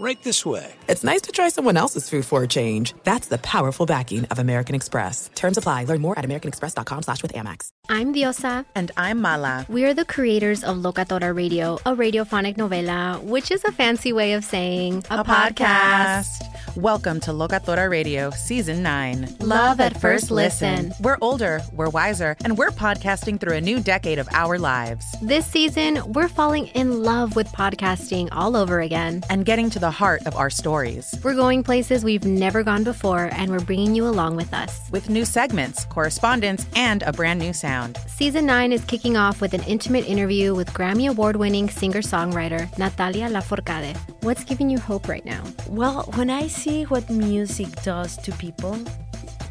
Right this way. it's nice to try someone else's food for a change. That's the powerful backing of American Express. Terms apply. Learn more at americanexpress.com slash with Amex. I'm Diosa. And I'm Mala. We are the creators of Locatora Radio, a radiophonic novela, which is a fancy way of saying a, podcast. Welcome to Locatora Radio, Season 9. Love at first listen. We're older, we're wiser, and we're podcasting through a new decade of our lives This season, we're falling in love with podcasting all over again. and getting to the heart of our stories. We're going places we've never gone before, and we're bringing you along with us. With new segments, correspondence, and a brand new sound. Season 9 is kicking off with an intimate interview with Grammy Award winning singer songwriter Natalia Lafourcade. What's giving you hope right now? Well, when I see what music does to people,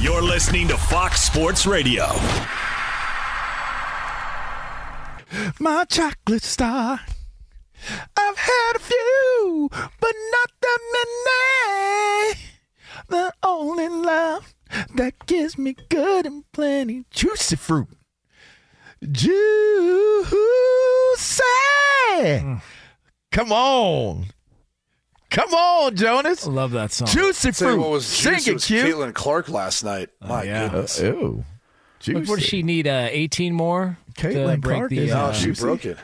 You're listening to Fox Sports Radio. My chocolate star. I've had a few, but not that many. The only love that gives me good and plenty juicy fruit. Juicy. Mm. Come on. Come on, Jonas. I love that song. Juicy Tell you fruit. what was Sing juicy it, was cute. Caitlin Clark last night. My yeah. goodness. Ew. Juicy. what does she need? Uh, 18 more to Caitlin break Clark the. is no, Uh, she juicy. broke it.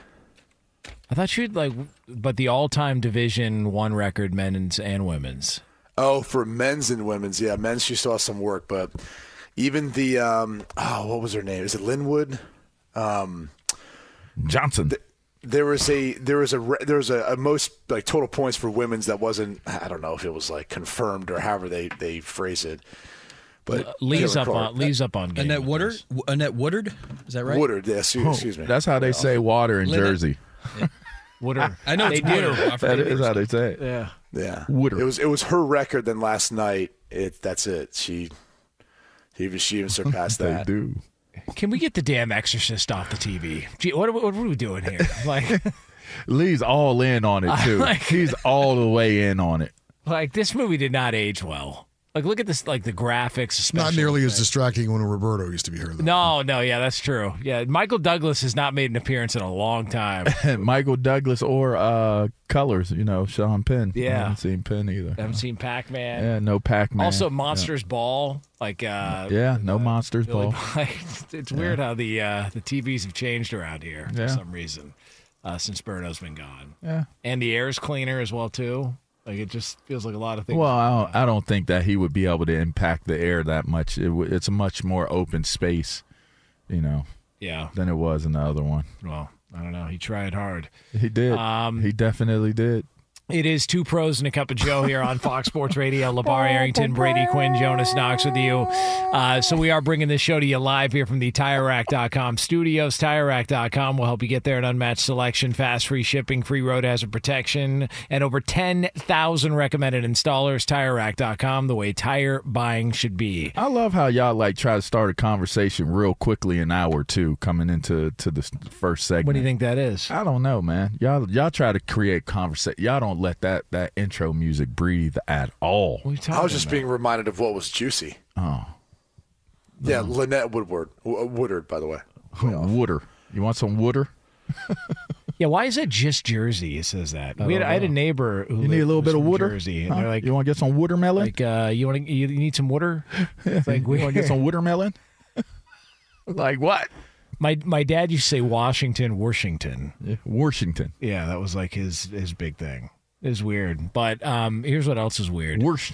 I thought she'd like, but the all-time Division One record, men's and women's. Oh, for men's and women's, yeah, men's she still has some work, but even the um, oh, what was her name? Is it Linwood? Um, Johnson. There was a there was a there was a, a most like total points for women's that wasn't I don't know if it was like confirmed or however they they phrase it, but uh, Lee's Caitlin up Clark- on Lee's up on game. Annette Woodard? this. W- Annette Woodard? Is that right? Woodard. Yeah, oh, excuse, excuse me. That's how they say water in Linda- Jersey. Woodard. I know they it's do. Woodard. I That forget how they say it. Yeah. yeah, Woodard. It was it was her record. Then last night, it that's it. She she even she even surpassed that. They do. Can we get the damn Exorcist off the TV? Gee, what are, we- what are we doing here? Like, Lee's all in on it too. like- He's all the way in on it. like this movie did not age well. Like, look at this, like the graphics. Not special nearly as distracting when Roberto used to be here. Though. No, no, yeah, that's true. Yeah, Michael Douglas has not made an appearance in a long time. Michael Douglas or uh Colors, you know, Sean Penn. Yeah. I haven't seen Penn either. I haven't seen Pac Man. Yeah, no Pac Man. Also, Monsters Ball. Like, uh, Yeah, no Monsters Billy Ball. Boy. it's weird how the uh, the TVs have changed around here Yeah. for some reason uh, since Berto's been gone. Yeah. And the air's cleaner as well too. Like it just feels like a lot of things. Well, I don't, I don't think that he would be able to impact the air that much. It, it's a much more open space, you know, yeah. than it was in the other one. Well, I don't know. He tried hard. He did. Um, he definitely did. It is two pros and a cup of Joe here on Fox Sports Radio. LaVar Arrington, Brady Quinn, Jonas Knox with you. Uh, so we are bringing this show to you live here from the TireRack.com studios. TireRack.com will help you get there an unmatched selection, fast free shipping, free road hazard protection, and over 10,000 recommended installers. TireRack.com, the way tire buying should be. I love how y'all like try to start a conversation real quickly, an hour or two coming into to the first segment. What do you think that is? I don't know, man. Y'all y'all try to create conversation. Y'all don't let that that intro music breathe at all. I was just being reminded of what was juicy. Oh, Yeah, Lynette Woodward. W- Woodard, by the way. Wooder. You want some Wooder? Yeah, why is it just Jersey? It says that. I We had, I had a neighbor who You need a little bit of from Wooder? Jersey, and Huh? they're like, you want to get some watermelon? like uh, you want to you need some water? It's like you want to get some watermelon? like what? My my dad used to say Washington, Washington. Washington. Yeah, that was like his his big thing. It's weird, but um, here's what else is weird. Worse.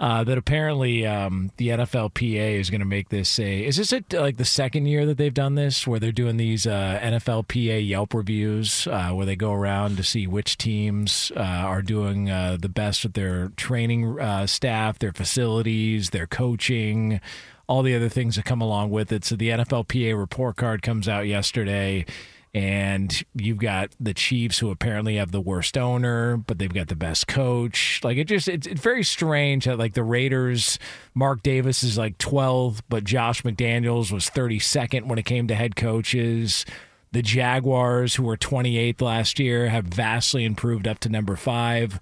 Uh, that apparently um, the NFLPA is going to make this a. Is this a, like the second year that they've done this, where they're doing these uh, NFLPA Yelp reviews, uh, where they go around to see which teams uh, are doing uh, the best with their training uh, staff, their facilities, their coaching, all the other things that come along with it. So the NFLPA report card comes out yesterday. And you've got the Chiefs, who apparently have the worst owner, but they've got the best coach. Like it just, it's, it's very strange that like the Raiders, Mark Davis is like 12th, but Josh McDaniels was 32nd when it came to head coaches. The Jaguars, who were 28th last year, have vastly improved up to number five.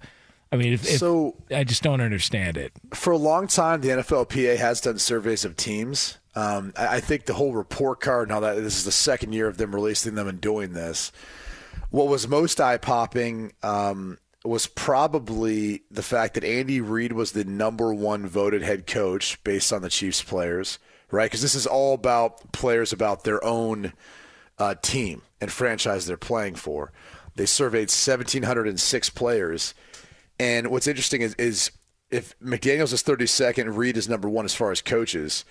I mean, if, if- So- I just don't understand it. For a long time, the NFLPA has done surveys of teams. Um, I, I think the whole report card and all that, this is the second year of them releasing them and doing this. What was most eye popping um, was probably the fact that Andy Reid was the number one voted head coach based on the Chiefs players, right? Because this is all about players about their own uh, team and franchise they're playing for. They surveyed 1,706 players. And what's interesting is, is if McDaniels is 32nd, Reid is number one as far as coaches,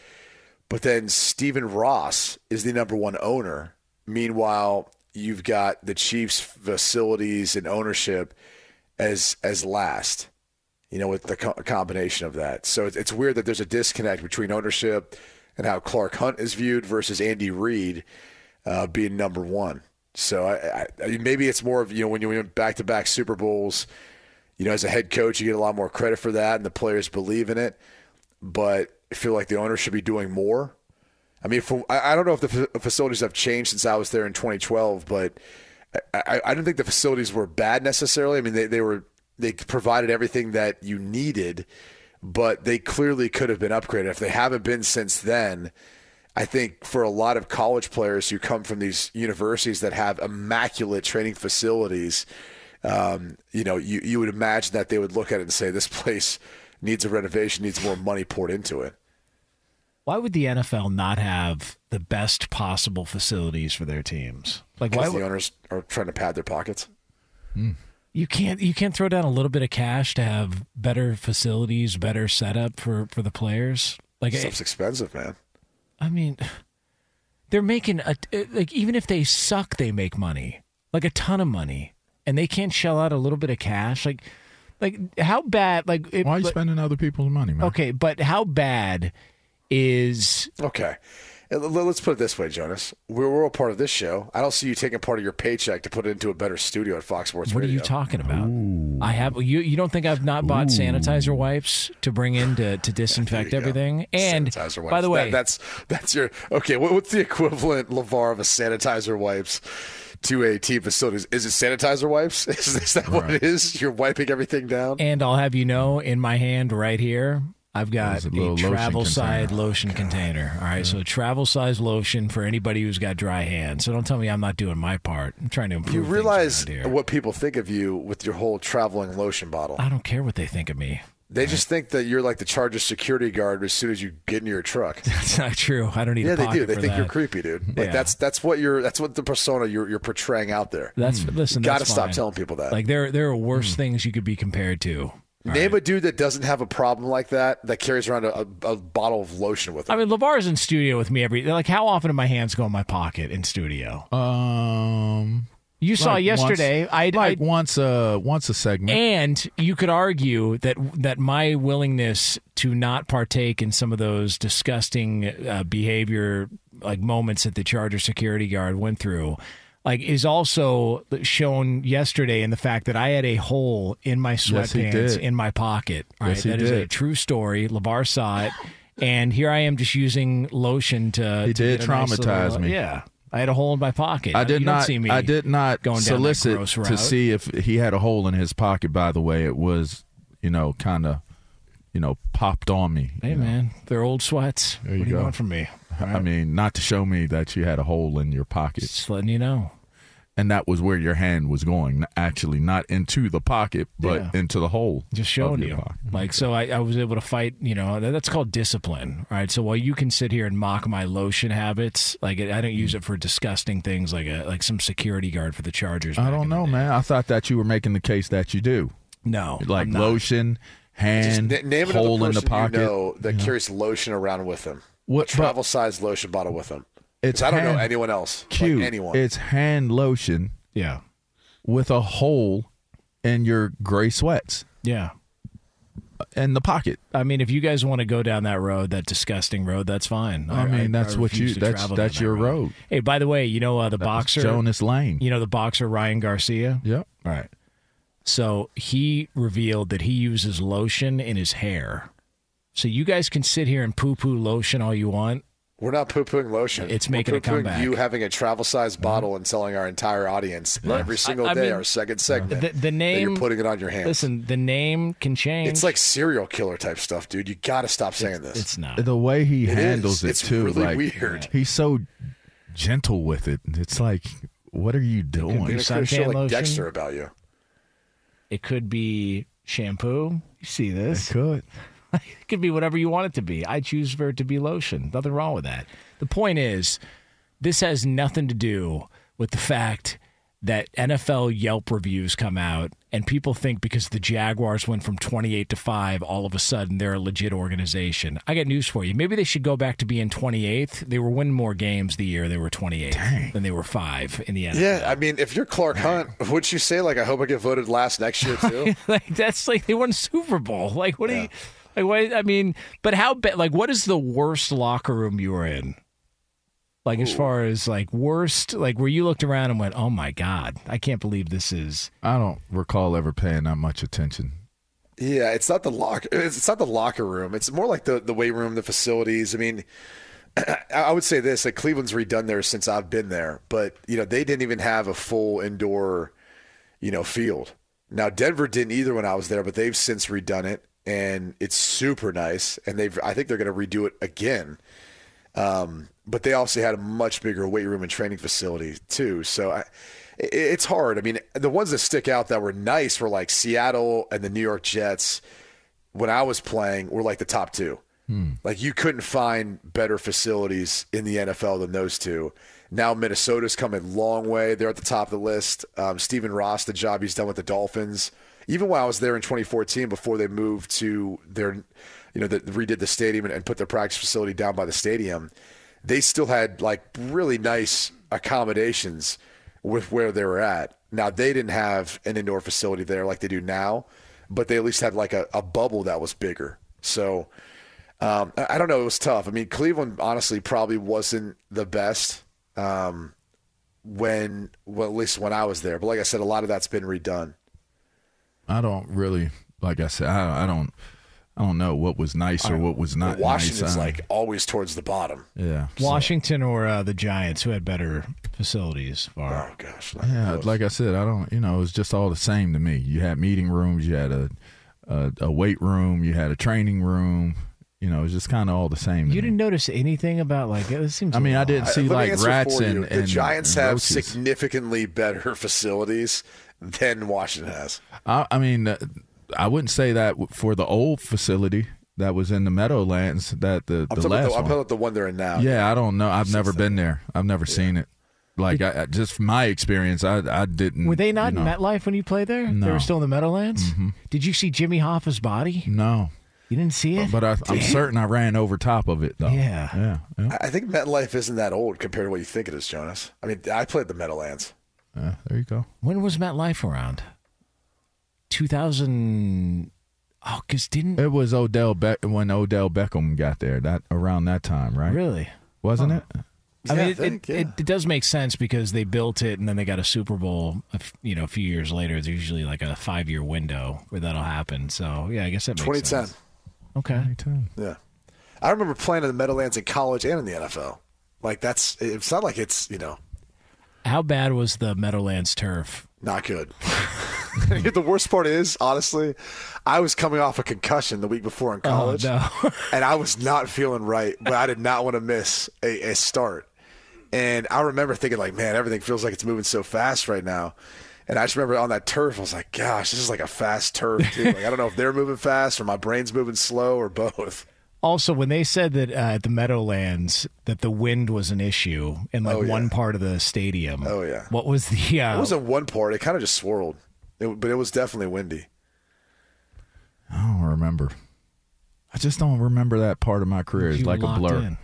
but then Stephen Ross is the number one owner. Meanwhile, you've got the Chiefs' facilities and ownership as as last. You know, with the co- combination of that, so it's, it's weird that there's a disconnect between ownership and how Clark Hunt is viewed versus Andy Reid uh, being number one. So I, I, maybe it's more of you know when you went back to back Super Bowls, you know, as a head coach, you get a lot more credit for that, and the players believe in it. But I feel like the owner should be doing more. I mean, from, I, don't know if the fa- facilities have changed since I was there in 2012, but I, I, I didn't think the facilities were bad necessarily. I mean, they, they were they provided everything that you needed, but they clearly could have been upgraded. If they haven't been since then, I think for a lot of college players who come from these universities that have immaculate training facilities, um, you know, you, you would imagine that they would look at it and say, this place needs a renovation, needs more money poured into it. Why would the NFL not have the best possible facilities for their teams? Like, why the would, owners are trying to pad their pockets. you can't you can't throw down a little bit of cash to have better facilities, better setup for for the players? Like, Stuff's expensive, man. I mean, they're making a like even if they suck, they make money, like a ton of money, and they can't shell out a little bit of cash. Like, like how bad? Like, it, Why are you like- spending other people's money, man? Okay, but how bad is Okay. Uh, Let's put it this way, Jonas. We're, we're all part of this show. I don't see you taking part of your paycheck to put it into a better studio at Fox Sports What are you talking about? I have you. You don't think I've not bought sanitizer wipes to bring in to, to disinfect everything? And Sanitizer by the way, That- that's that's your okay. What, what's the equivalent, Levar, of a sanitizer wipes to a team facility? Is it sanitizer wipes? Is, is that what it is? You're wiping everything down. and I'll have you know, in my hand right here, I've got a a, little lotion travel side container. lotion container. All right, so travel size lotion for anybody who's got dry hands. So don't tell me I'm not doing my part. I'm trying to improve. You realize here. what people think of you with your whole traveling lotion bottle. I don't care what they think of me. They just think that you're like the Chargers security guard as soon as you get in your truck. That's not true. I don't need. yeah, a they do. They think that. you're creepy, dude. Like Yeah. that's that's what you're. That's what the persona you're you're portraying out there. That's listen. Got to stop telling people that. Like there, there are worse things you could be compared to. Name a dude that doesn't have a problem like that that carries around a, a, a bottle of lotion with him. I mean, Lavar's in studio with me every. Like, how often do my hands go in my pocket in studio? Um, You saw Like yesterday. I like once a once a segment. And you could argue that that my willingness to not partake in some of those disgusting uh, behavior, like moments that the Charger security guard went through, like is also shown yesterday in the fact that I had a hole in my sweatpants did. in my pocket. Right, Yes, he that is a did. true story. Lavar saw it, and here I am just using lotion to. He to did a nice traumatize little- me. Yeah. I had a hole in my pocket. I did You don't see me I did not going solicit to see if he had a hole in his pocket. By the way, it was you know kind of you know popped on me. Hey you know. man, they're old sweats. There you what do you go. want from me? I mean, not to show me that you had a hole in your pocket. Just letting you know. And that was where your hand was going, actually, not into the pocket, but Yeah. into the hole. Just showing you. pocket. Like so, I, I was able to fight. You know, that's called discipline, right? So while you can sit here and mock my lotion habits, like I don't use mm. it for disgusting things, like a like some security guard for the Chargers. I don't know, man. I thought that you were making the case that you do. No, like I'm not. lotion, hand, n- name hole in the person pocket. you know that you know. carries lotion around with them. What- a travel size lotion bottle with them. It's 'Cause I don't know anyone else. Cute. Like anyone. It's hand lotion. Yeah. With a hole in your gray sweats. Yeah. In the pocket. I mean, if you guys want to go down that road, that disgusting road, that's fine. I mean, that's what you- to that's- that's down that your road. Hey, by the way, you know uh, the That was boxer Jonas Lane. You know the boxer Ryan Garcia. Yep. All right. So he revealed that he uses lotion in his hair. So you guys can sit here and poo-poo lotion all you want. We're not poo pooing lotion. It's We're making a comeback. You having a travel size uh-huh. bottle and telling our entire audience every single I- I day, mean, our second segment, The, the that name. you're putting it on your hands. Listen, the name can change. it's like serial killer type stuff, dude. You got to stop saying this. It's not. The way he It handles is. it It's too, really like weird. he's so gentle with it. It's like, what are you doing? Being a suntan show like lotion. Dexter about you. It could be shampoo. You see this? It could. It could be whatever you want it to be. I choose for it to be lotion. Nothing wrong with that. The point is, this has nothing to do with the fact that NFL Yelp reviews come out and people think because the Jaguars went from 28 to 5, all of a sudden they're a legit organization. I got news for you. Maybe they should go back to being 28th. They were winning more games the year they were 28th than they were 5 in the NFL. Yeah, I mean, if you're Clark Hunt, would you say like, I hope I get voted last next year too? like that's like they won a Super Bowl. Like what do you like what I mean, but how bad? like what is the worst locker room you were in? Like as far as like worst, like where you looked around and went, "Oh my god, I can't believe this is." I don't recall ever paying that much attention. Yeah, it's not the locker. It's not the locker room. It's more like the the weight room, the facilities. I mean, I would say this: like Cleveland's redone there since I've been there, but you know they didn't even have a full indoor, you know, field. Now Denver didn't either when I was there, but they've since redone it, and it's super nice. And they've, I think they're going to redo it again. Um, but they also had a much bigger weight room and training facility too. So I, it, it's hard. I mean, the ones that stick out that were nice were like Seattle and the New York Jets. When I was playing, were like the top two. Like you couldn't find better facilities in the NFL than those two. Now Minnesota's come a long way. They're at the top of the list. Um, Stephen Ross, the job he's done with the Dolphins. Even while I was there in 2014, before they moved to their, you know, the, redid the stadium and, and put their practice facility down by the stadium, they still had like really nice accommodations with where they were at. Now they didn't have an indoor facility there like they do now, but they at least had like a, a bubble that was bigger. So um, I don't know. It was tough. I mean, Cleveland honestly probably wasn't the best um, when, well, at least when I was there. But like I said, a lot of that's been redone. I don't really, like I said, I, I don't, I don't know what was nice or what was not. Washington's nice. I- like always towards the bottom. yeah, Washington or uh, the Giants, who had better facilities? Far. Oh gosh, Yeah, like I said, I don't. You know, it was just all the same to me. You had meeting rooms, you had a a, a weight room, you had a training room. You know, it was just kind of all the same. to You me. didn't notice anything about like it seems. I mean, I didn't see let me like rats for and, the and Giants and have roaches. significantly better facilities than Washington has. I, I mean, uh, I wouldn't say that for the old facility that was in the Meadowlands. That the I'm the last the, I'm one. talking about the one they're in now. Yeah, I don't know. I've never been there. I've never seen it. Like I, I- just from my experience, I I didn't. Were they not you in MetLife when you played there? They were still in the Meadowlands. Did you see Jimmy Hoffa's body? No, You didn't see it, but I, I'm certain I ran over top of it though. Yeah. yeah, yeah. I I think MetLife isn't that old compared to what you think it is, Jonas. I mean, I played the Meadowlands. Yeah, there you go. When was MetLife around? 2000. Oh, because didn't. It was Odell Beck when Odell Beckham got there. That around that time, right? Really? Wasn't it? I Yeah, mean, I it, think, it, yeah. it, it does make sense because they built it and then they got a Super Bowl. A f- you know, a few years later. There's usually like a five year window where that'll happen. So yeah, I guess that makes 2010. sense. Okay. Yeah. I remember playing in the Meadowlands in college and in the NFL. Like that's it's not like it's, you know, How bad was the Meadowlands turf? not good. the worst part is, honestly, I was coming off a concussion the week before in oh, college. no. and I was not feeling right, but I did not want to miss a, a start. And I remember thinking, like, man, everything feels like it's moving so fast right now. And I just remember on that turf, I was like, gosh, this is like a fast turf, too. Like, I don't know if they're moving fast or my brain's moving slow or both. Also, when they said that uh, at the Meadowlands that the wind was an issue in like Oh, yeah. one part of the stadium. Oh, yeah. What was the? Uh, It wasn't one part, it kind of just swirled, it, but it was definitely windy. I don't remember. I just don't remember that part of my career. It's like a blur. in?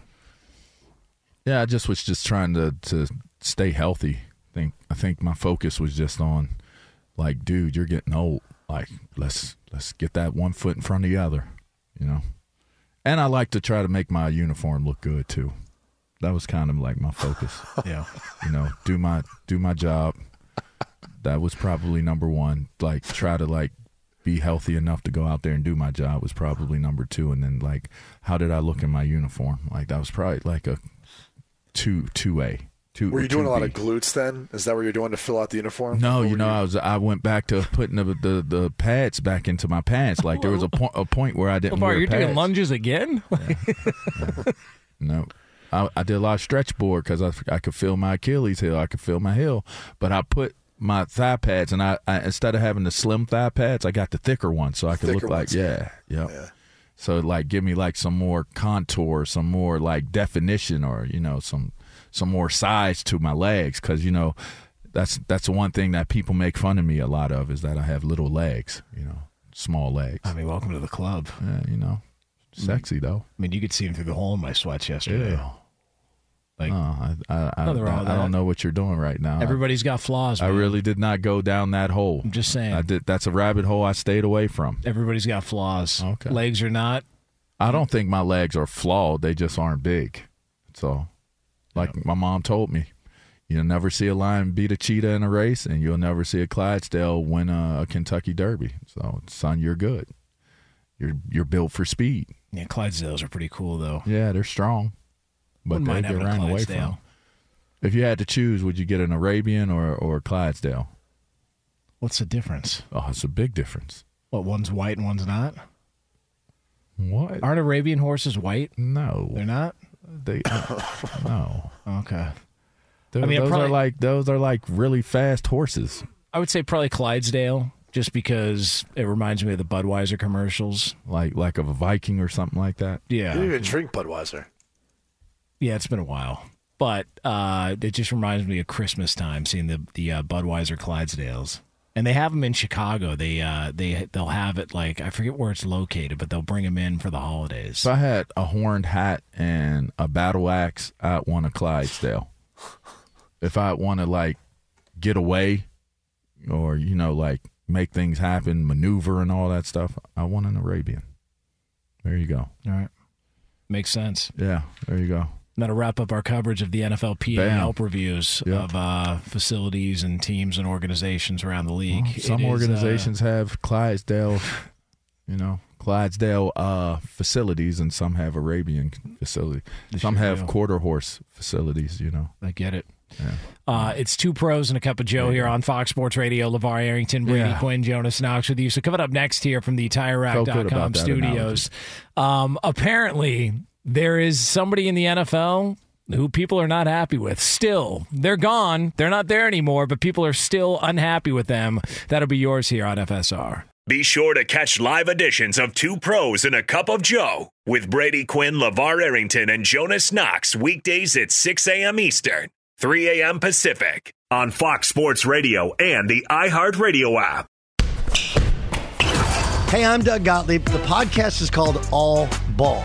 Yeah, I just was just trying to to stay healthy. think I think my focus was just on like, dude, you're getting old. Like, let's let's get that one foot in front of the other, you know. And I like to try to make my uniform look good too. That was kind of like my focus. Yeah. you know, do my do my job. That was probably number one. Like try to like be healthy enough to go out there and do my job was probably number two. And then like how did I look in my uniform? Like that was probably like a two two A. Two Were you doing a lot 2B. of glutes then? Is that what you're doing to fill out the uniform? No, you were know, I was I went back to putting the the, the pads back into my pants. Like there was a point a point where I didn't Lamar, wear you're pads. doing lunges again? No, I, I did a lot of stretch board because I, I could feel my Achilles heel, I could feel my heel, but I put my thigh pads and I, I instead of having the slim thigh pads, I got the thicker ones so I could Thicker look like ones. yeah, yeah. So like give me like some more contour, some more like definition, or you know some some more size to my legs because you know that's that's the one thing that people make fun of me a lot of is that I have little legs, you know, small legs. I mean, welcome to the club. Yeah, you know, mm-hmm. sexy though. I mean, you could see him through the hole in my sweats yesterday. Yeah. Like, I, I, I, I don't know what you're doing right now. everybody's got flaws. I really did not go down that hole. I'm just saying. I did. That's a rabbit hole I stayed away from. Everybody's got flaws. Okay. Legs are not. I don't think my legs are flawed. They just aren't big. So, like my mom told me, you'll never see a lion beat a cheetah in a race, and you'll never see a Clydesdale win a, a Kentucky Derby. So, son, you're good. You're you're built for speed. Yeah, Clydesdales are pretty cool though. Yeah, they're strong, but Wouldn't they get ran away from. If you had to choose, would you get an Arabian or or a Clydesdale? What's the difference? Oh, it's a big difference. What one's white and one's not? What? Aren't Arabian horses white? No, They're not. They no. Okay. Those, I mean, those probably- are like those are like really fast horses. I would say probably Clydesdale, just because it reminds me of the Budweiser commercials. like like of a Viking or something like that. Yeah. You didn't even drink Budweiser. Yeah, it's been a while, but uh, it just reminds me of Christmas time, seeing the the uh, Budweiser Clydesdales, and they have them in Chicago. They uh, they they'll have it like I forget where it's located, but they'll bring them in for the holidays. If I had a horned hat and a battle axe, I'd want a Clydesdale. if I want to like get away or you know like make things happen, maneuver and all that stuff, I want an Arabian. There you go. All right, makes sense. Yeah, there you go. That'll wrap up our coverage of the NFLPA Bam. help reviews Yeah. of uh, facilities and teams and organizations around the league. Well, some It is, uh, organizations have Clydesdale, you know, Clydesdale uh, facilities, and some have Arabian facility. Some sure have do. quarter horse facilities. You know. I get it. Yeah. Uh, it's two pros and a cup of Joe here on Fox Sports Radio. LaVar Arrington, Brady Yeah. Quinn, Jonas Knox with you. So coming up next here from the TireRack.com studios. Um, apparently, there is somebody in the NFL who people are not happy with. Still, they're gone. They're not there anymore, but people are still unhappy with them. That'll be yours here on FSR. Be sure to catch live editions of Two Pros and a Cup of Joe with Brady Quinn, LaVar Arrington, and Jonas Knox weekdays at 6 a.m. Eastern, 3 a.m. Pacific on Fox Sports Radio and the iHeartRadio app. Hey, I'm Doug Gottlieb. The podcast is called All Ball.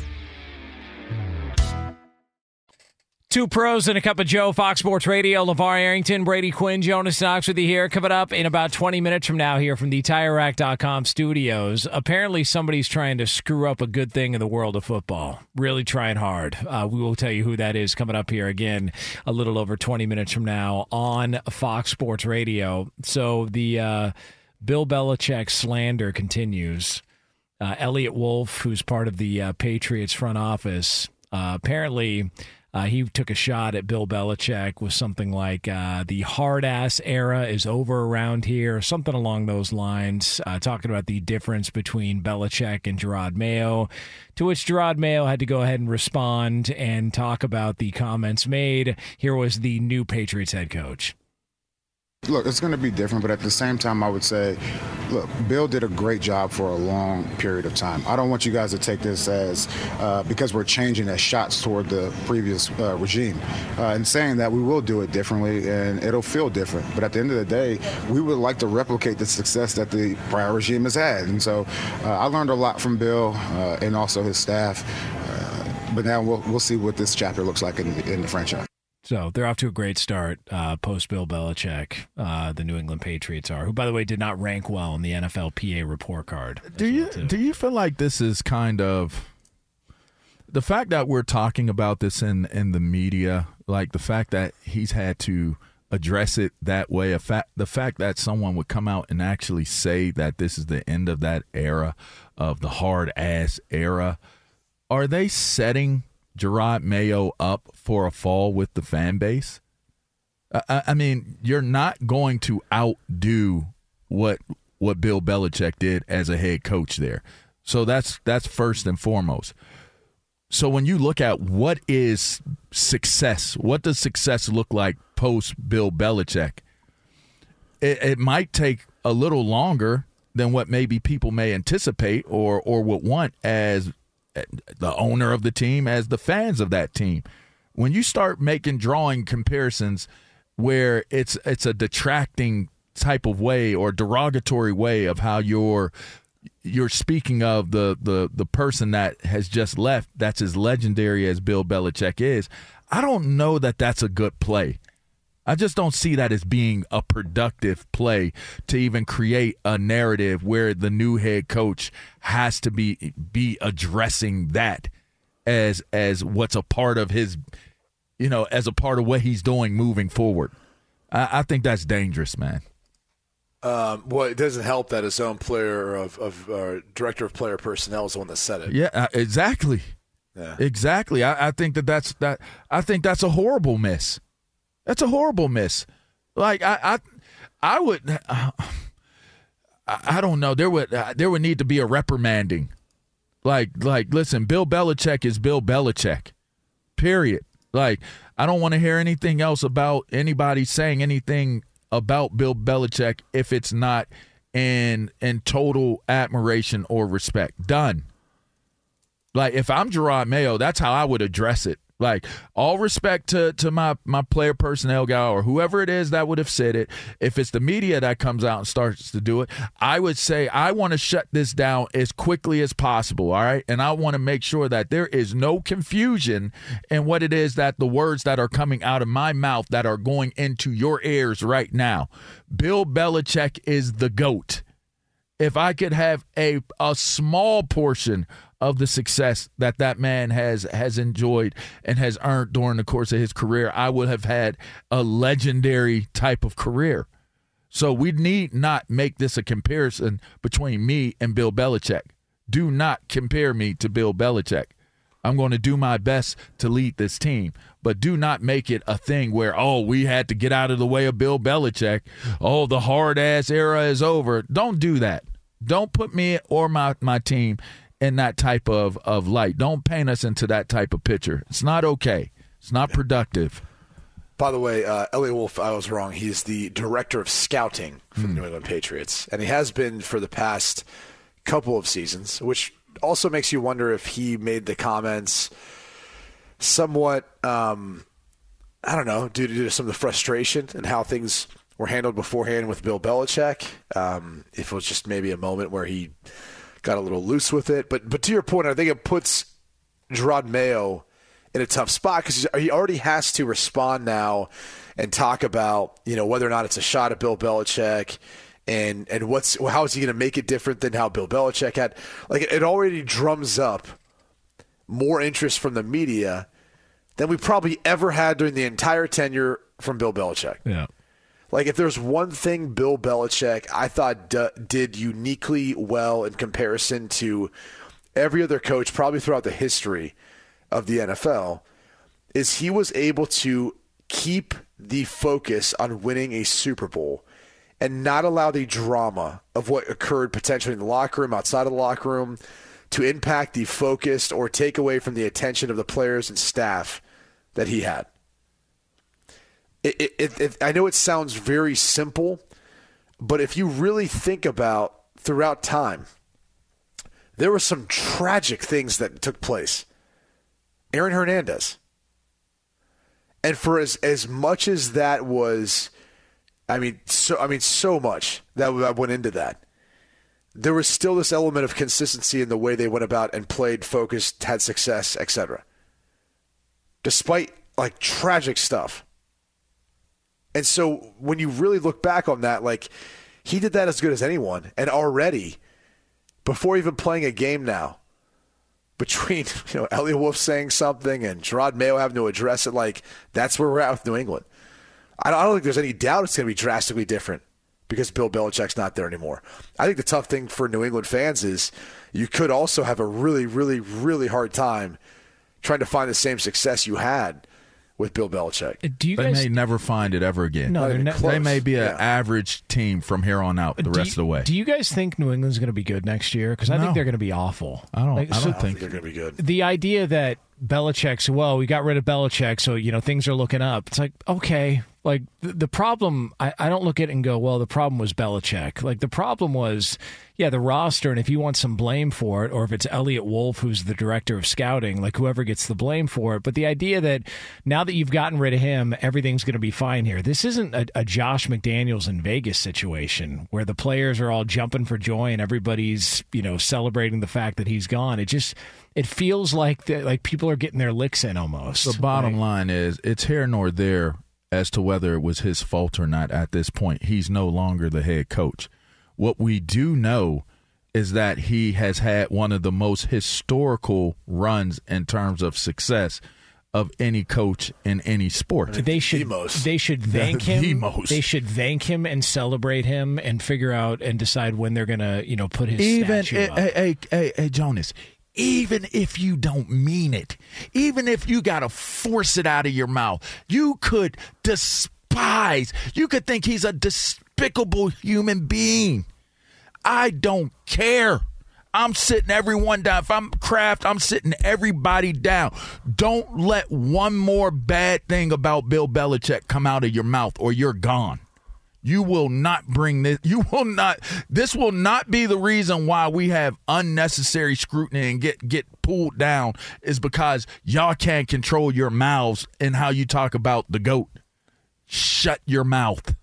Two pros and a cup of Joe, Fox Sports Radio, LaVar Arrington, Brady Quinn, Jonas Knox with you here. Coming up in about 20 minutes from now here from the TireRack.com studios. Apparently, somebody's trying to screw up a good thing in the world of football. Really trying hard. Uh, we will tell you who that is coming up here again a little over 20 minutes from now on Fox Sports Radio. So the uh, Bill Belichick slander continues. Uh, Eliot Wolf, who's part of the uh, Patriots front office, uh, apparently uh, he took a shot at Bill Belichick with something like uh, the hard ass era is over around here, something along those lines, uh, talking about the difference between Belichick and Jerod Mayo. To which Jerod Mayo had to go ahead and respond and talk about the comments made. Here was the new Patriots head coach. Look, it's going to be different, but at the same time, I would say, look, Bill did a great job for a long period of time. I don't want you guys to take this as uh, because we're changing as shots toward the previous uh, regime. Uh, and saying that, we will do it differently and it'll feel different. But at the end of the day, we would like to replicate the success that the prior regime has had. And so uh, I learned a lot from Bill uh, and also his staff. Uh, but now we'll, we'll see what this chapter looks like in, in the franchise. So they're off to a great start uh, post Bill Belichick. Uh, the New England Patriots are, who by the way did not rank well in the NFLPA report card. Do you do you feel like this is kind of the fact that we're talking about this in in the media, like the fact that he's had to address it that way, a fact the fact that someone would come out and actually say that this is the end of that era of the hard ass era, are they setting Jerod Mayo up for a fall with the fan base. I, I mean, you're not going to outdo what what Bill Belichick did as a head coach there. So that's that's first and foremost. So when you look at what is success, what does success look like post Bill Belichick? It, it might take a little longer than what maybe people may anticipate or or would want as the owner of the team, as the fans of that team. When you start making drawing comparisons where it's it's a detracting type of way or derogatory way of how you're you're speaking of the the the person that has just left that's as legendary as Bill Belichick is I don't know that that's a good play I just don't see that as being a productive play to even create a narrative where the new head coach has to be be addressing that as as what's a part of his you know as a part of what he's doing moving forward I, I think that's dangerous man um, well, it doesn't help that his own player of, of uh, director of player personnel is the one that said it. Yeah, uh, exactly. Yeah. Exactly. I, I, think that that's that. I think that's a horrible miss. That's a horrible miss. Like I, I, I would. Uh, I, don't know. There would uh, there would need to be a reprimanding. Like like listen, Bill Belichick is Bill Belichick. Period. Like I don't want to hear anything else about anybody saying anything about Bill Belichick if it's not in in total admiration or respect. Done. Like if I'm Jerod Mayo, that's how I would address it. Like all respect to to my my player personnel guy or whoever it is that would have said it. If it's the media that comes out and starts to do it, I would say I want to shut this down as quickly as possible. All right, and I want to make sure that there is no confusion in what it is that the words that are coming out of my mouth that are going into your ears right now. Bill Belichick is the goat. If I could have a a small portion of the success that that man has has enjoyed and has earned during the course of his career, I would have had a legendary type of career. So we need not make this a comparison between me and Bill Belichick. Do not compare me to Bill Belichick. I'm going to do my best to lead this team, but do not make it a thing where, oh, we had to get out of the way of Bill Belichick. Oh, the hard ass era is over. Don't do that. Don't put me or my, my team in that type of, of light. Don't paint us into that type of picture. It's not okay. It's not productive. By the way, uh, Eliot Wolf, I was wrong. He's the director of scouting for the Hmm. New England Patriots, and he has been for the past couple of seasons, which also makes you wonder if he made the comments somewhat, um, I don't know, due to, due to some of the frustration and how things were handled beforehand with Bill Belichick. Um, if it was just maybe a moment where he got a little loose with it, but but to your point, I think it puts Jerod Mayo in a tough spot because he already has to respond now and talk about you know whether or not it's a shot at Bill Belichick and and what's how is he going to make it different than how Bill Belichick had like it already drums up more interest from the media than we probably ever had during the entire tenure from Bill Belichick. Yeah. Like if there's one thing Bill Belichick I thought d- did uniquely well in comparison to every other coach probably throughout the history of the NFL is he was able to keep the focus on winning a Super Bowl and not allow the drama of what occurred potentially in the locker room, outside of the locker room, to impact the focus or take away from the attention of the players and staff that he had. It, it, it, I know it sounds very simple, but if you really think about throughout time, there were some tragic things that took place. Aaron Hernandez. And for as as much as that was I mean so I mean so much that went into that. There was still this element of consistency in the way they went about and played, focused, had success, etc. Despite like tragic stuff. And so when you really look back on that, like he did that as good as anyone. And already, before even playing a game now, between you know Eliot Wolf saying something and Jerod Mayo having to address it, like that's where we're at with New England. I don't, I don't think there's any doubt it's going to be drastically different because Bill Belichick's not there anymore. I think the tough thing for New England fans is you could also have a really, really, really hard time trying to find the same success you had with Bill Belichick. Uh, do you they guys? may never find it ever again. No, they're ne- close. they may be an Yeah. average team from here on out uh, the do rest you, of the way. Do you guys think New England's going to be good next year? Because I No. think they're going to be awful. I don't. Like, I so- don't I think think. they're going to be good. the idea that Belichick's well, we got rid of Belichick, so you know things are looking up. It's like okay, like the, the problem. I, I don't look at it and go, well, the problem was Belichick. Like the problem was, yeah, the roster, and if you want some blame for it, or if it's Eliot Wolf who's the director of scouting, like whoever gets the blame for it. But the idea that now that you've gotten rid of him, everything's going to be fine here. This isn't a, a Josh McDaniels in Vegas situation where the players are all jumping for joy and everybody's you know celebrating the fact that he's gone. It just it feels like the, like people are getting their licks in almost. The bottom line is it's here nor there as to whether it was his fault or not at this point. He's no longer the head coach. What we do know is that he has had one of the most historical runs in terms of success of any coach in any sport. They should they should thank The him. most. They should thank him and celebrate him and figure out and decide when they're gonna you know put his even statue hey, up. hey, hey, hey, hey, Jonas, even if you don't mean it, even if you got to force it out of your mouth, you could despise, you could think he's a despicable human being. I don't care. I'm sitting everyone down. If I'm Kraft, I'm sitting everybody down. Don't let one more bad thing about Bill Belichick come out of your mouth or you're gone. You will not bring this. You will not. This will not be the reason why we have unnecessary scrutiny and get get pulled down. Is because y'all can't control your mouths and how you talk about the goat. Shut your mouth.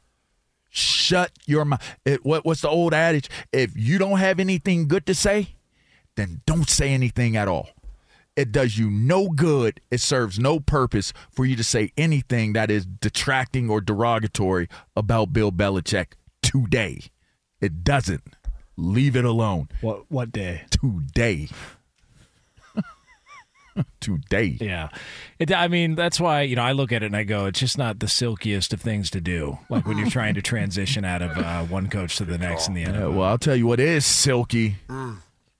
Shut your mouth. It, what what's the old adage? If you don't have anything good to say, then don't say anything at all. It does you no good. It serves no purpose for you to say anything that is detracting or derogatory about Bill Belichick today. It doesn't. Leave it alone. What what day? Today. today. Yeah, it, I mean that's why you know I look at it and I go, it's just not the silkiest of things to do. Like when you're trying to transition out of uh, one coach to the next in the Yeah, NFL. well, I'll tell you what is silky.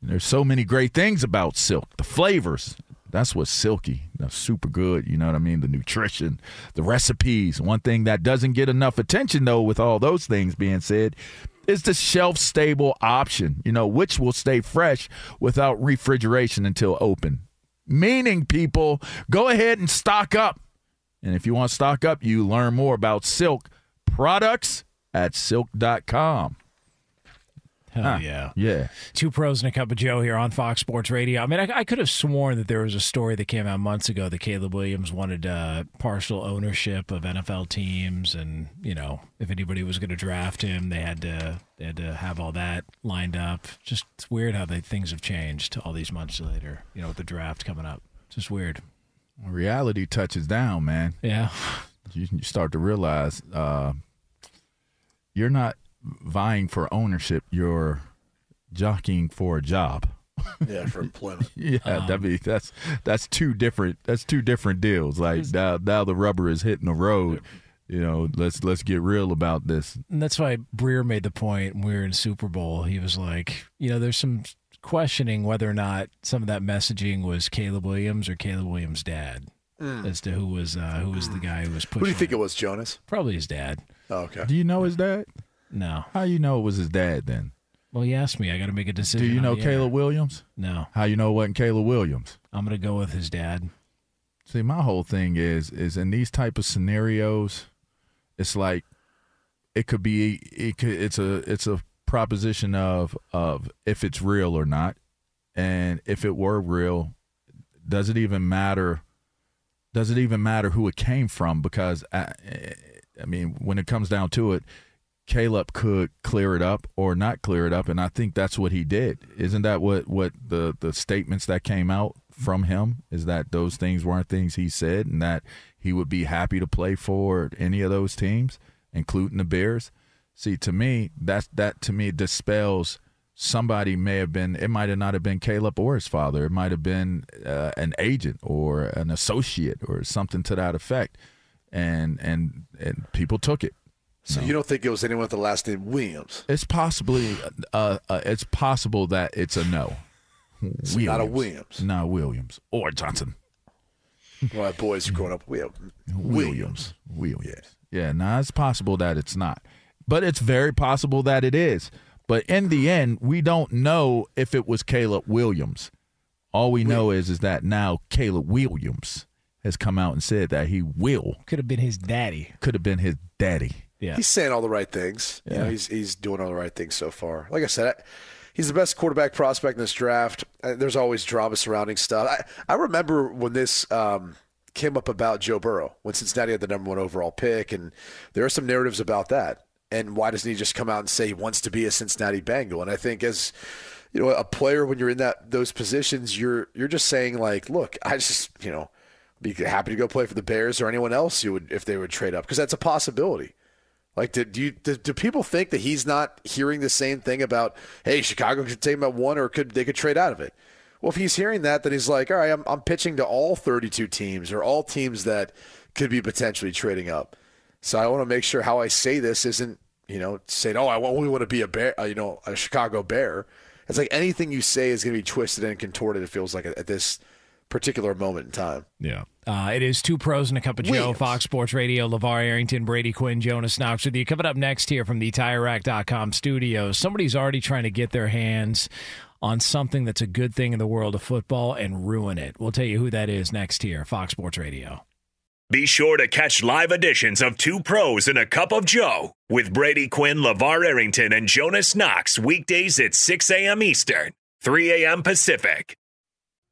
There's so many great things about silk. The flavors. That's what's silky. That's super good. You know what I mean? The nutrition, the recipes. One thing that doesn't get enough attention, though, with all those things being said, is the shelf stable option, you know, which will stay fresh without refrigeration until open. Meaning, people, go ahead and stock up. And if you want to stock up, you learn more about silk products at silk.com. Hell Huh. yeah. Yeah. Two pros and a cup of Joe here on Fox Sports Radio. I mean, I, I could have sworn that there was a story that came out months ago that Caleb Williams wanted uh, partial ownership of NFL teams, and you know, if anybody was going to draft him, they had to they had to have all that lined up. Just it's weird how they things have changed all these months later. You know, with the draft coming up, just weird. Reality touches down, man. Yeah. You, you start to realize uh, you're not vying for ownership, you're jockeying for a job. Yeah, for employment. Yeah, Um, that be that's that's two different that's two different deals. Like now now the rubber is hitting the road. You know, let's let's get real about this. And that's why Breer made the point when we were in Super Bowl. He was like, you know, there's some questioning whether or not some of that messaging was Caleb Williams or Caleb Williams' dad, Mm. as to who was uh, who was the guy who was pushing. Who do you think it was, Jonas? Probably his dad. Oh, okay. Do you know his dad? No. How you know it was his dad then? Well, he asked me. I got to make a decision. Do you know. Caleb Williams? No. How you know it wasn't Caleb Williams? I'm going to go with his dad. See, my whole thing is is in these type of scenarios, it's like it could be it could it's a it's a proposition of of if it's real or not, and if it were real, does it even matter? Does it even matter who it came from? Because I, I mean, when it comes down to it, Caleb could clear it up or not clear it up, and I think that's what he did. Isn't that what what the the statements that came out from him is that those things weren't things he said, and that he would be happy to play for any of those teams, including the Bears. See, to me, that's that to me dispels somebody may have been. It might have not have been Caleb or his father. It might have been uh, an agent or an associate or something to that effect, and and and people took it. So you don't think it was anyone with the last name Williams? It's possibly uh, uh, it's possible that it's a no. So not a Williams. Not Williams or Johnson. Well, boys growing up, we have Williams. Williams. Yeah. yeah, now it's possible that it's not, but it's very possible that it is. But in the end, we don't know if it was Caleb Williams. All we know is is that now Caleb Williams has come out and said that he will. Could have been his daddy. Could have been his daddy. Yeah. He's saying all the right things. You know, he's he's doing all the right things so far. Like I said, I, he's the best quarterback prospect in this draft. Uh, There's always drama surrounding stuff. I, I remember when this um, came up about Joe Burrow when Cincinnati had the number one overall pick, and there are some narratives about that. And why doesn't he just come out and say he wants to be a Cincinnati Bengal? And I think as you know, a player when you're in that those positions, you're you're just saying like, look, I just you know, be happy to go play for the Bears or anyone else who would if they would trade up because that's a possibility. Like, you do, do people think that he's not hearing the same thing about, hey, Chicago could take him at one, or could they could trade out of it? Well, if he's hearing that, then he's like, all right, I'm I'm pitching to all 32 teams or all teams that could be potentially trading up. So I want to make sure how I say this isn't, you know, saying, oh, I only want to be a bear, uh, you know, a Chicago Bear. It's like anything you say is going to be twisted and contorted. It feels like at this particular moment in time. Yeah. Uh, it is two pros and a cup of Joe, Williams. Fox Sports Radio, LaVar Arrington, Brady Quinn, Jonas Knox with you. Coming up next here from the TireRack.com studios, somebody's already trying to get their hands on something that's a good thing in the world of football and ruin it. We'll tell you who that is next here, Fox Sports Radio. Be sure to catch live editions of Two Pros and a Cup of Joe with Brady Quinn, LaVar Arrington, and Jonas Knox weekdays at 6 a.m. Eastern, 3 a.m. Pacific.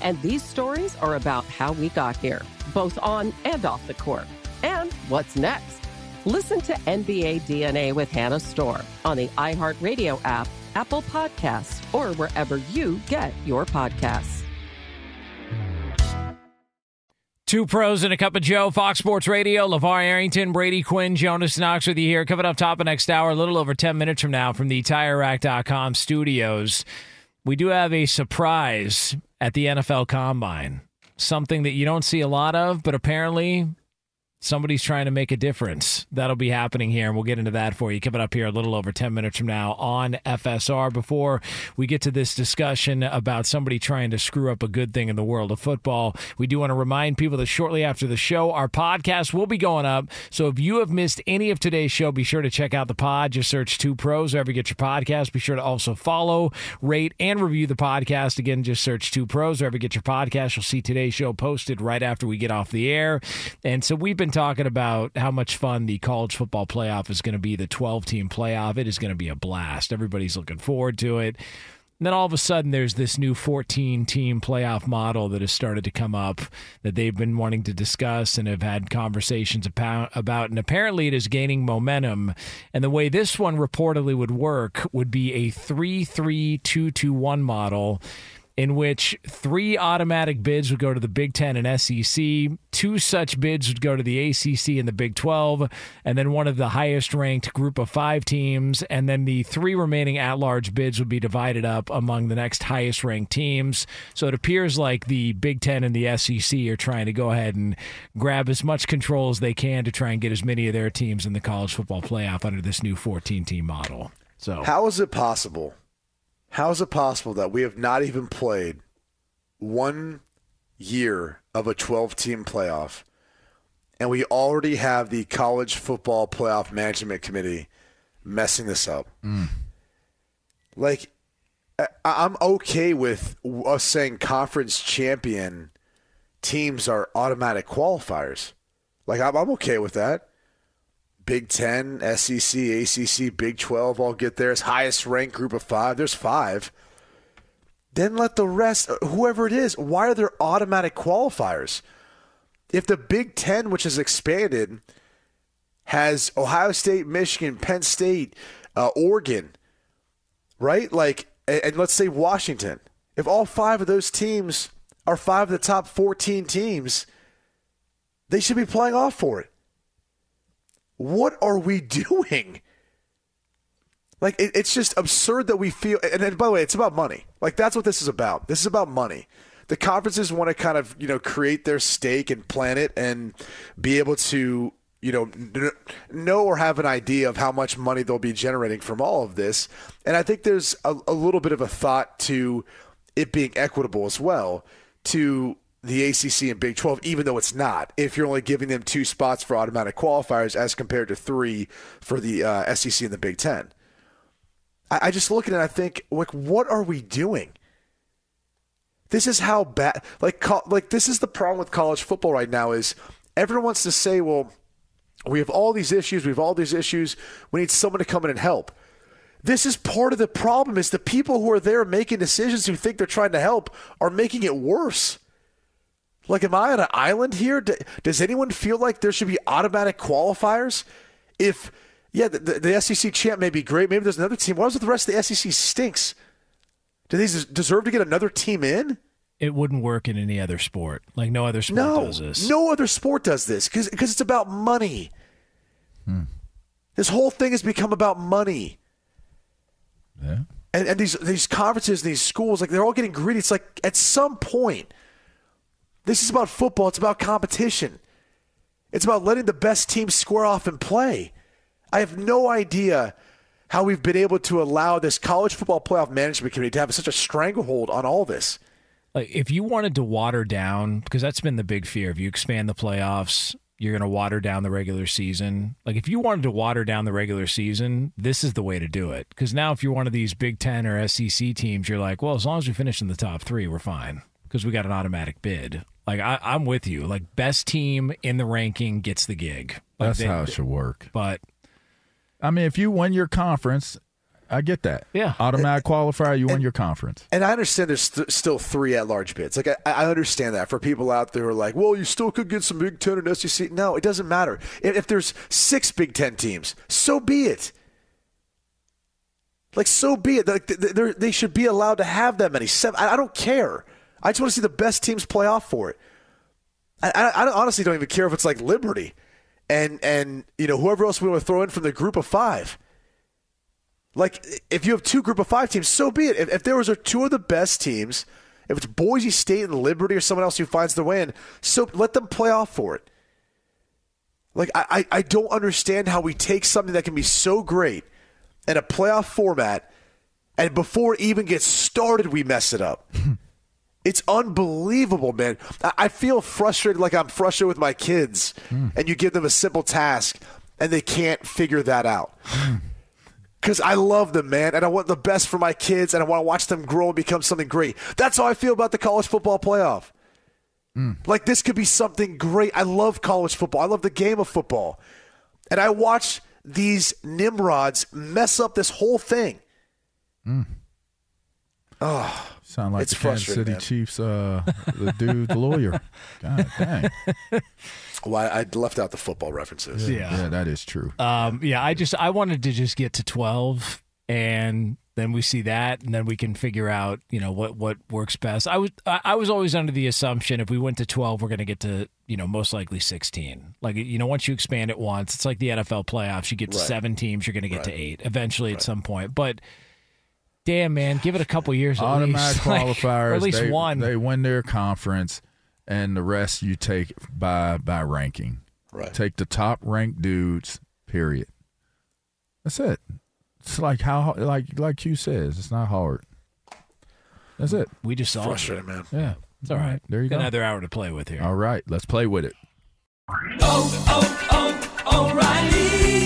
And these stories are about how we got here, both on and off the court. And what's next? Listen to NBA DNA with Hannah Storm on the iHeartRadio app, Apple Podcasts, or wherever you get your podcasts. Two pros and a cup of Joe, Fox Sports Radio, LaVar Arrington, Brady Quinn, Jonas Knox with you here. Coming up top of next hour, a little over 10 minutes from now from the TireRack.com studios. We do have a surprise at the NFL Combine. Something that you don't see a lot of, but apparently somebody's trying to make a difference. That'll be happening here, and we'll get into that for you coming up here a little over 10 minutes from now on FSR. Before we get to this discussion about somebody trying to screw up a good thing in the world of football, we do want to remind people that shortly after the show, our podcast will be going up. So if you have missed any of today's show, be sure to check out the pod. Just search Two Pros wherever you get your podcast. Be sure to also follow, rate, and review the podcast. Again, just search Two Pros wherever you get your podcast. You'll see today's show posted right after we get off the air. And so we've been talking about how much fun the college football playoff is going to be, the 12 team playoff. It is going to be a blast. Everybody's looking forward to it. And then all of a sudden, there's this new 14 team playoff model that has started to come up that they've been wanting to discuss and have had conversations about. And apparently, it is gaining momentum. And the way this one reportedly would work would be a 3 3 2 2 1 model in which three automatic bids would go to the Big Ten and SEC, two such bids would go to the ACC and the Big 12, and then one of the highest ranked group of five teams, and then the three remaining at large bids would be divided up among the next highest ranked teams. So it appears like the Big Ten and the SEC are trying to go ahead and grab as much control as they can to try and get as many of their teams in the college football playoff under this new 14 team model. So, how is it possible? How is it possible that we have not even played one year of a 12 team playoff and we already have the college football playoff management committee messing this up? Mm. Like, I'm okay with us saying conference champion teams are automatic qualifiers. Like, I'm, I'm okay with that. Big Ten, SEC, ACC, Big 12 all get theirs. Highest ranked group of five. There's five. Then let the rest, whoever it is, why are there automatic qualifiers? If the Big Ten, which has expanded, has Ohio State, Michigan, Penn State, uh, Oregon, right? Like, and, and let's say Washington. If all five of those teams are five of the top 14 teams, they should be playing off for it. What are we doing? Like it, it's just absurd that we feel. And, by the way, it's about money. Like that's what this is about. This is about money. The conferences want to kind of you know create their stake and plan it and be able to you know know or have an idea of how much money they'll be generating from all of this. And I think there's a, a little bit of a thought to it being equitable as well to the ACC and Big 12, even though it's not, if you're only giving them two spots for automatic qualifiers as compared to three for the uh, SEC and the Big 10. I, I just look at it and I think, like, what are we doing? This is how bad, like, co- like this is the problem with college football right now is everyone wants to say, well, we have all these issues, we have all these issues, we need someone to come in and help. This is part of the problem is the people who are there making decisions who think they're trying to help are making it worse. Like, am I on an island here? Does anyone feel like there should be automatic qualifiers? If, yeah, the, the, the SEC champ may be great. Maybe there's another team. What if the rest of the SEC stinks? Do they deserve to get another team in? it wouldn't work in any other sport. Like no other sport No, does this. no other sport does this because it's about money. Hmm. This whole thing has become about money. Yeah. And, and these these conferences, and these schools, like they're all getting greedy. It's like at some point, this is about football. It's about competition. It's about letting the best teams square off and play. I have no idea how we've been able to allow this college football playoff management committee to have such a stranglehold on all this. Like if you wanted to water down, because that's been the big fear. If you expand the playoffs, you're going to water down the regular season. Like if you wanted to water down the regular season, this is the way to do it. Because now, if you're one of these Big Ten or SEC teams, you're like, well, as long as we finish in the top three, we're fine because we got an automatic bid. Like I, I'm with you. Like best team in the ranking gets the gig. Like, That's they- how it should work. But I mean, if you win your conference, I get that. Yeah. Automatic qualifier, you win your conference. And I understand there's st- still three at large bids. Like, I, I understand that for people out there who are like, well, you still could get some Big Ten and SEC. No, it doesn't matter. If, if there's six Big Ten teams, so be it. Like, so be it. Like, th- th- they're- they should be allowed to have that many. Seven. I, I don't care. I just want to see the best teams play off for it. I, I, I honestly don't even care if it's like Liberty and and you know whoever else we want to throw in from the group of five. Like, if you have two group of five teams, so be it. If, if there was two of the best teams, if it's Boise State and Liberty or someone else who finds their way in, so let them play off for it. Like I, I, don't understand how we take something that can be so great in a playoff format, and before it even gets started, we mess it up. it's unbelievable, man. I, feel frustrated, like I'm frustrated with my kids, hmm. and you give them a simple task, and they can't figure that out. Hmm. Because I love them, man, and I want the best for my kids, and I want to watch them grow and become something great. That's how I feel about the college football playoff. Hmm. Like this could be something great. I love college football. I love the game of football. And I watch these Nimrods mess up this whole thing. Oh, Sound like the Kansas City man. Chiefs, uh, the dude, the lawyer. God dang. Why I left out the football references. Yeah. Yeah, that is true. Um, yeah, I just I wanted to just get to twelve, and then we see that, and then we can figure out you know what what works best. I was I I was always under the assumption if we went to twelve, we're going to get to you know most likely sixteen. Like you know once you expand it once, it's like the NFL playoffs. You get to Right. seven teams, you're going to get to eight eventually at some point, but. Damn man, give it a couple years. At Automatic least. Like, qualifiers. or at least they, one. They win their conference, and the rest you take by by ranking. Right. Take the top ranked dudes. Period. That's it. It's like how like like Q says. It's not hard. That's it. we just saw Frustrating, man. Yeah. It's all right. There you Got go. Another hour to play with here. All right. Let's play with it. Oh, oh, oh,